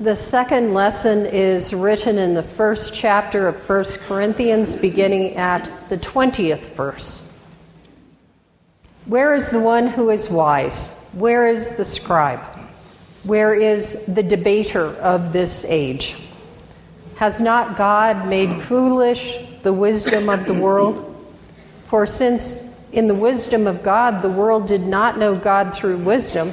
The second lesson is written in the first chapter of 1 Corinthians, beginning at the 20th verse. Where is the one who is wise? Where is the scribe? Where is the debater of this age? Has not God made foolish the wisdom of the world? For since in the wisdom of God the world did not know God through wisdom,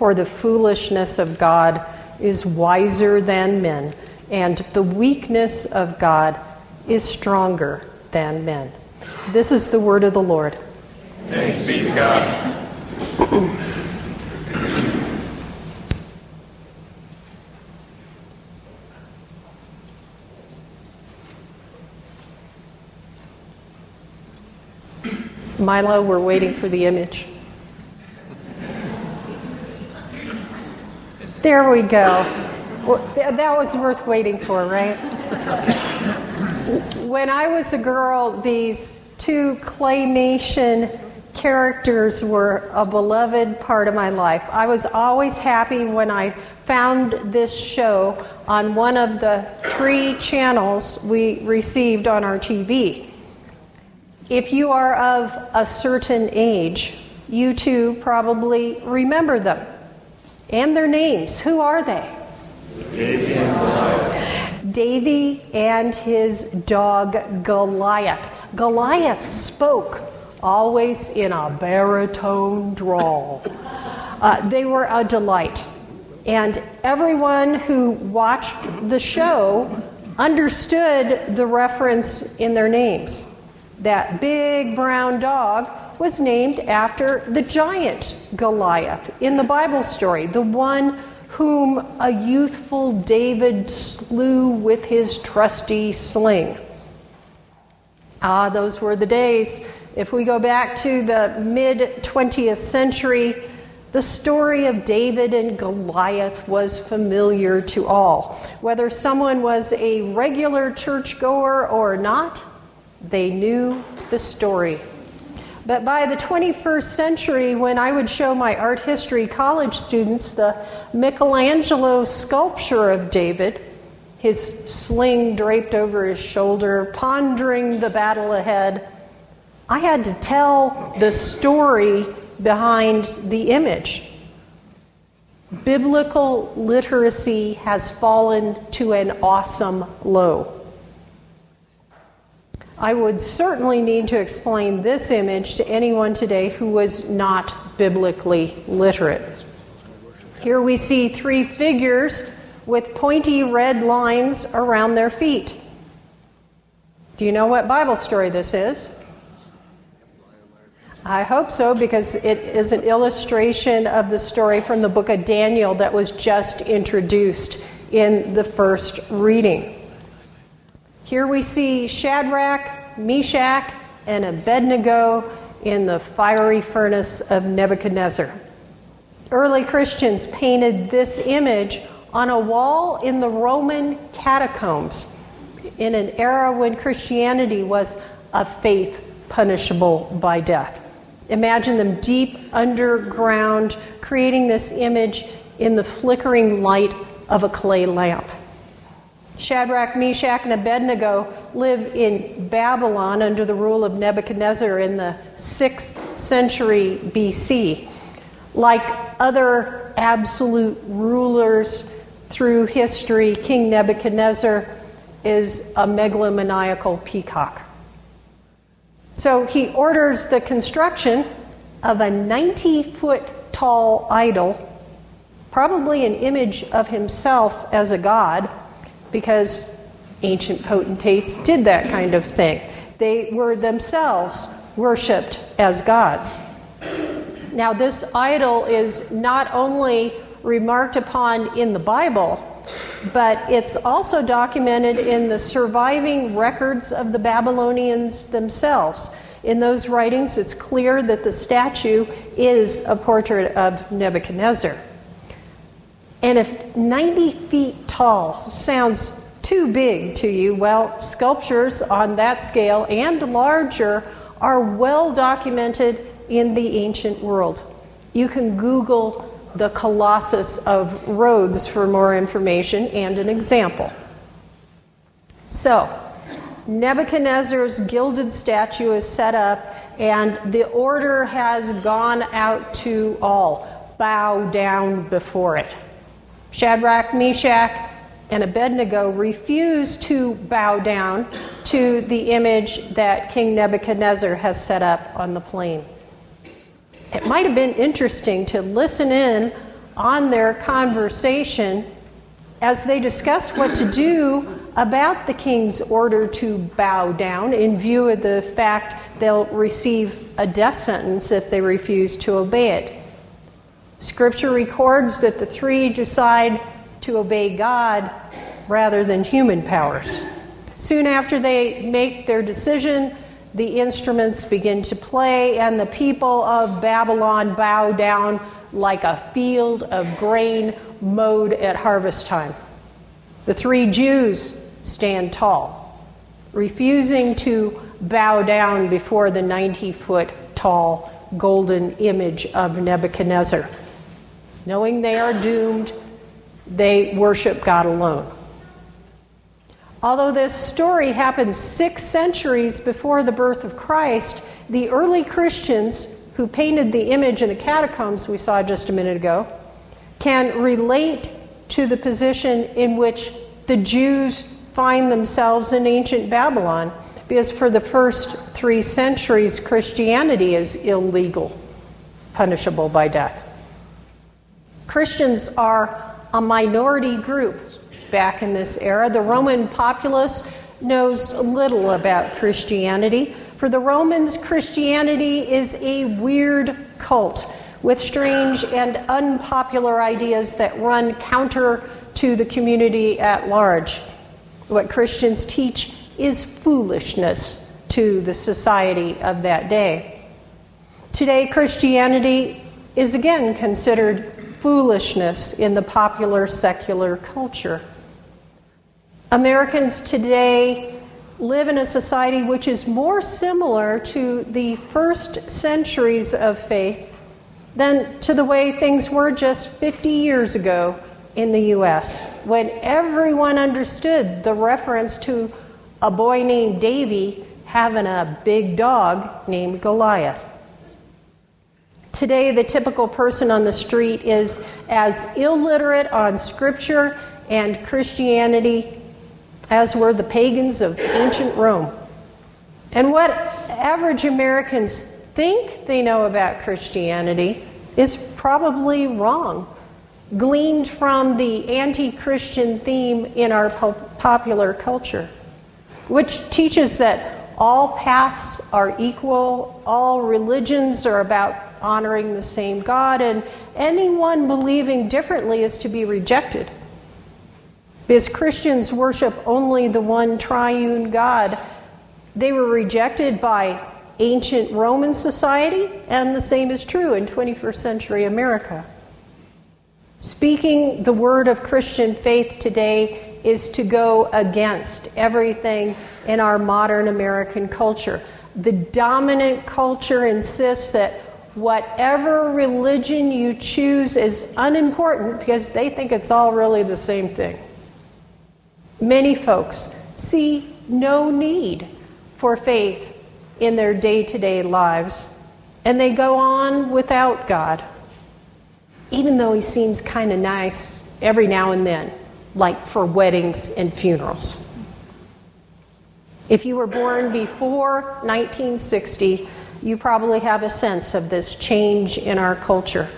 For the foolishness of God is wiser than men, and the weakness of God is stronger than men. This is the word of the Lord. Thanks be to God. Milo, we're waiting for the image. There we go. Well, that was worth waiting for, right? when I was a girl, these two claymation characters were a beloved part of my life. I was always happy when I found this show on one of the three channels we received on our TV. If you are of a certain age, you too probably remember them and their names. Who are they? Davey and Davey and his dog Goliath. Goliath spoke always in a baritone drawl. Uh, they were a delight. And everyone who watched the show understood the reference in their names. That big brown dog was named after the giant Goliath in the Bible story, the one whom a youthful David slew with his trusty sling. Ah, those were the days. If we go back to the mid 20th century, the story of David and Goliath was familiar to all. Whether someone was a regular churchgoer or not, they knew the story. But by the 21st century, when I would show my art history college students the Michelangelo sculpture of David, his sling draped over his shoulder, pondering the battle ahead, I had to tell the story behind the image. Biblical literacy has fallen to an awesome low. I would certainly need to explain this image to anyone today who was not biblically literate. Here we see three figures with pointy red lines around their feet. Do you know what Bible story this is? I hope so because it is an illustration of the story from the book of Daniel that was just introduced in the first reading. Here we see Shadrach, Meshach, and Abednego in the fiery furnace of Nebuchadnezzar. Early Christians painted this image on a wall in the Roman catacombs in an era when Christianity was a faith punishable by death. Imagine them deep underground, creating this image in the flickering light of a clay lamp. Shadrach, Meshach, and Abednego live in Babylon under the rule of Nebuchadnezzar in the 6th century BC. Like other absolute rulers through history, King Nebuchadnezzar is a megalomaniacal peacock. So he orders the construction of a 90 foot tall idol, probably an image of himself as a god because ancient potentates did that kind of thing. They were themselves worshiped as gods. Now, this idol is not only remarked upon in the Bible, but it's also documented in the surviving records of the Babylonians themselves. In those writings, it's clear that the statue is a portrait of Nebuchadnezzar. And if 90 feet tall sounds too big to you, well, sculptures on that scale and larger are well documented in the ancient world. You can Google the Colossus of Rhodes for more information and an example. So, Nebuchadnezzar's gilded statue is set up, and the order has gone out to all bow down before it. Shadrach, Meshach, and Abednego refuse to bow down to the image that King Nebuchadnezzar has set up on the plain. It might have been interesting to listen in on their conversation as they discuss what to do about the king's order to bow down in view of the fact they'll receive a death sentence if they refuse to obey it. Scripture records that the three decide to obey God rather than human powers. Soon after they make their decision, the instruments begin to play, and the people of Babylon bow down like a field of grain mowed at harvest time. The three Jews stand tall, refusing to bow down before the 90 foot tall golden image of Nebuchadnezzar. Knowing they are doomed, they worship God alone. Although this story happened six centuries before the birth of Christ, the early Christians who painted the image in the catacombs we saw just a minute ago can relate to the position in which the Jews find themselves in ancient Babylon, because for the first three centuries, Christianity is illegal, punishable by death. Christians are a minority group back in this era. The Roman populace knows little about Christianity. For the Romans, Christianity is a weird cult with strange and unpopular ideas that run counter to the community at large. What Christians teach is foolishness to the society of that day. Today, Christianity is again considered foolishness in the popular secular culture. Americans today live in a society which is more similar to the first centuries of faith than to the way things were just 50 years ago in the U.S., when everyone understood the reference to a boy named Davey having a big dog named Goliath. Today, the typical person on the street is as illiterate on Scripture and Christianity as were the pagans of ancient Rome. And what average Americans think they know about Christianity is probably wrong, gleaned from the anti Christian theme in our po- popular culture, which teaches that all paths are equal, all religions are about honoring the same God, and anyone believing differently is to be rejected. Because Christians worship only the one triune God. They were rejected by ancient Roman society, and the same is true in 21st century America. Speaking the word of Christian faith today is to go against everything in our modern American culture. The dominant culture insists that whatever religion you choose is unimportant because they think it's all really the same thing. Many folks see no need for faith in their day to day lives, and they go on without God, even though He seems kind of nice every now and then, like for weddings and funerals. If you were born before 1960, you probably have a sense of this change in our culture.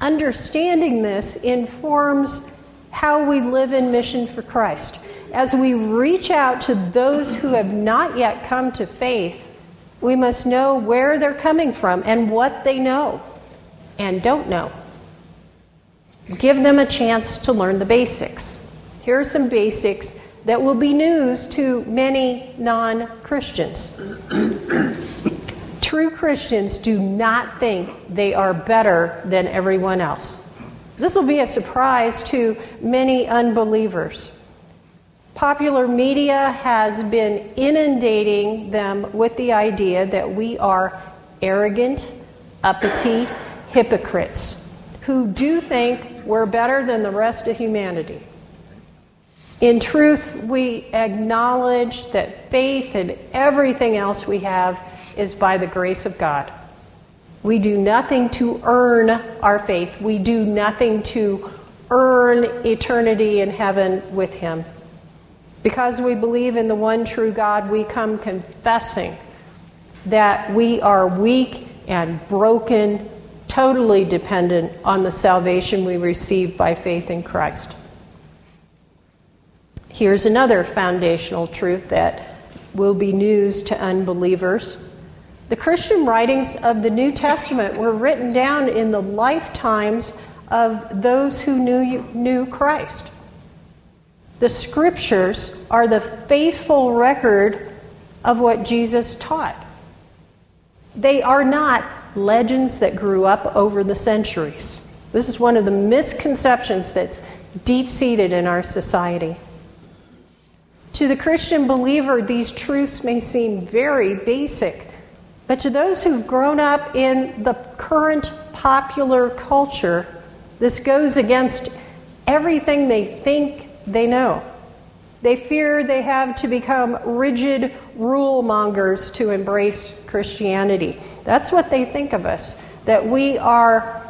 Understanding this informs how we live in mission for Christ. As we reach out to those who have not yet come to faith, we must know where they're coming from and what they know and don't know. Give them a chance to learn the basics. Here are some basics that will be news to many non Christians. True Christians do not think they are better than everyone else. This will be a surprise to many unbelievers. Popular media has been inundating them with the idea that we are arrogant, uppity hypocrites who do think we're better than the rest of humanity. In truth, we acknowledge that faith and everything else we have is by the grace of God. We do nothing to earn our faith. We do nothing to earn eternity in heaven with Him. Because we believe in the one true God, we come confessing that we are weak and broken, totally dependent on the salvation we receive by faith in Christ. Here's another foundational truth that will be news to unbelievers. The Christian writings of the New Testament were written down in the lifetimes of those who knew, knew Christ. The scriptures are the faithful record of what Jesus taught. They are not legends that grew up over the centuries. This is one of the misconceptions that's deep seated in our society. To the Christian believer, these truths may seem very basic but to those who've grown up in the current popular culture, this goes against everything they think they know. They fear they have to become rigid rule mongers to embrace Christianity. That's what they think of us, that we are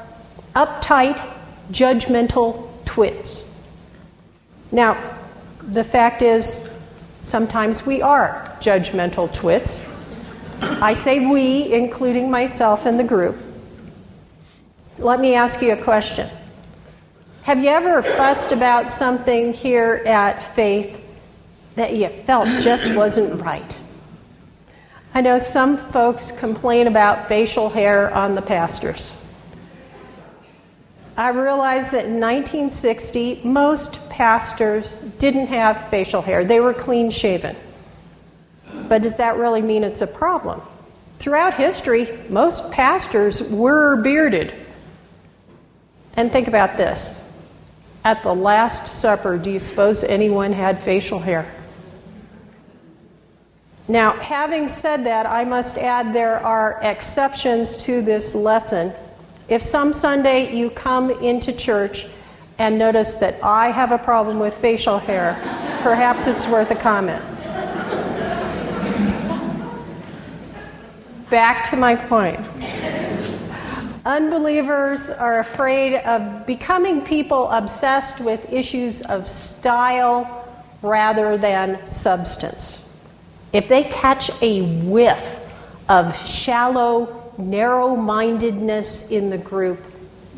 uptight, judgmental twits. Now, the fact is, sometimes we are judgmental twits. I say we, including myself and the group. Let me ask you a question. Have you ever fussed about something here at Faith that you felt just wasn't right? I know some folks complain about facial hair on the pastors. I realized that in 1960, most pastors didn't have facial hair, they were clean shaven. But does that really mean it's a problem? Throughout history, most pastors were bearded. And think about this. At the Last Supper, do you suppose anyone had facial hair? Now, having said that, I must add there are exceptions to this lesson. If some Sunday you come into church and notice that I have a problem with facial hair, perhaps it's worth a comment. back to my point. Unbelievers are afraid of becoming people obsessed with issues of style rather than substance. If they catch a whiff of shallow, narrow mindedness in the group,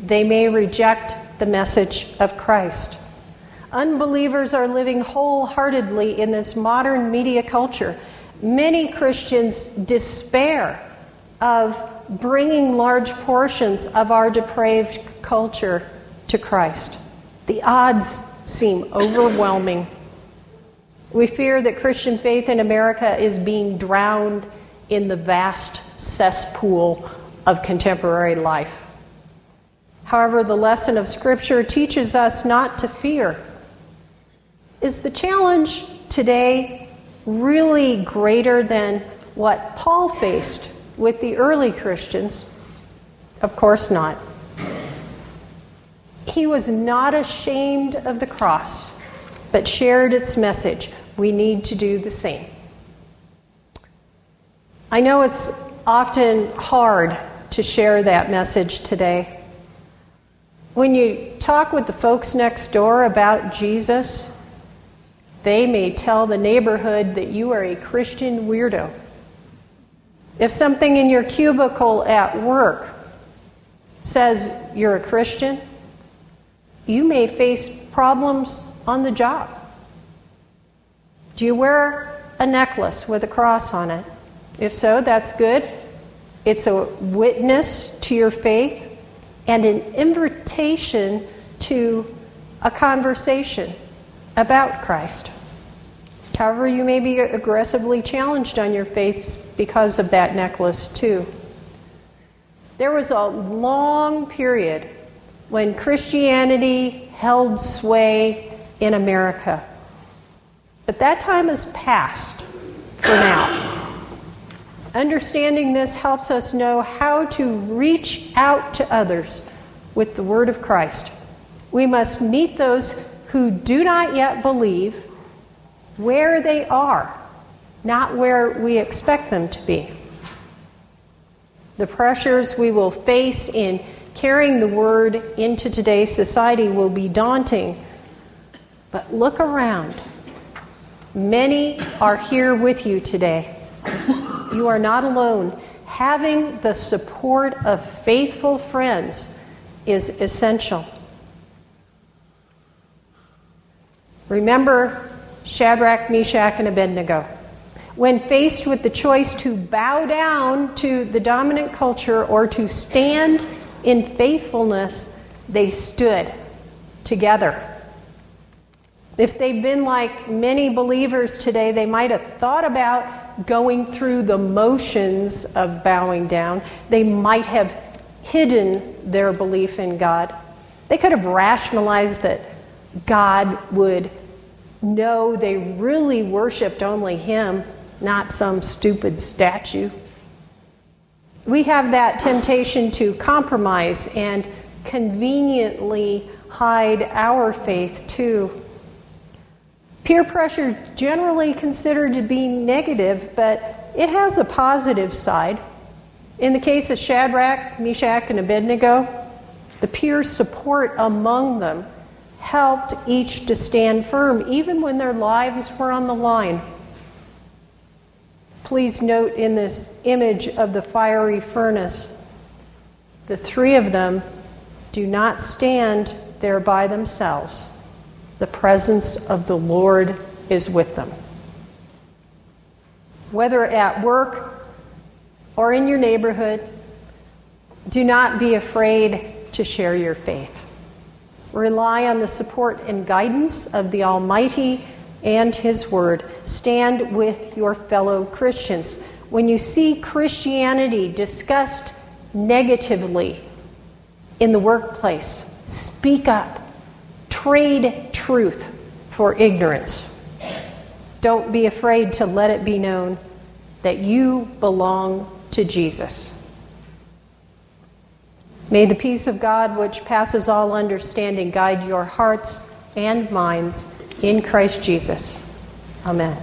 they may reject the message of Christ. Unbelievers are living wholeheartedly in this modern media culture. Many Christians despair of bringing large portions of our depraved culture to Christ. The odds seem overwhelming. We fear that Christian faith in America is being drowned in the vast cesspool of contemporary life. However, the lesson of Scripture teaches us not to fear. Is the challenge today really greater than what Paul faced with the early Christians? Of course not. He was not ashamed of the cross, but shared its message. We need to do the same. I know it's often hard to share that message today. When you talk with the folks next door about Jesus, they may tell the neighborhood that you are a Christian weirdo. If something in your cubicle at work says you're a Christian, you may face problems on the job. Do you wear a necklace with a cross on it? If so, that's good. It's a witness to your faith and an invitation to a conversation about Christ. However, you may be aggressively challenged on your faith because of that necklace, too. There was a long period when Christianity held sway in America. But that time has passed for now. Understanding this helps us know how to reach out to others with the word of Christ. We must meet those who do not yet believe where they are, not where we expect them to be. The pressures we will face in carrying the word into today's society will be daunting. But look around. Many are here with you today. You are not alone. Having the support of faithful friends is essential. Remember Shadrach, Meshach, and Abednego. When faced with the choice to bow down to the dominant culture or to stand in faithfulness, they stood together. If they'd been like many believers today, they might have thought about going through the motions of bowing down. They might have hidden their belief in God. They could have rationalized that God would know they really worshiped only Him, not some stupid statue. We have that temptation to compromise and conveniently hide our faith too. Peer pressure generally considered to be negative, but it has a positive side. In the case of Shadrach, Meshach, and Abednego, the peer support among them helped each to stand firm, even when their lives were on the line. Please note in this image of the fiery furnace, the three of them do not stand there by themselves. The presence of the Lord is with them. Whether at work or in your neighborhood, do not be afraid to share your faith. Rely on the support and guidance of the Almighty and His Word. Stand with your fellow Christians. When you see Christianity discussed negatively in the workplace, speak up. Trade truth for ignorance. Don't be afraid to let it be known that you belong to Jesus. May the peace of God, which passes all understanding, guide your hearts and minds in Christ Jesus. Amen.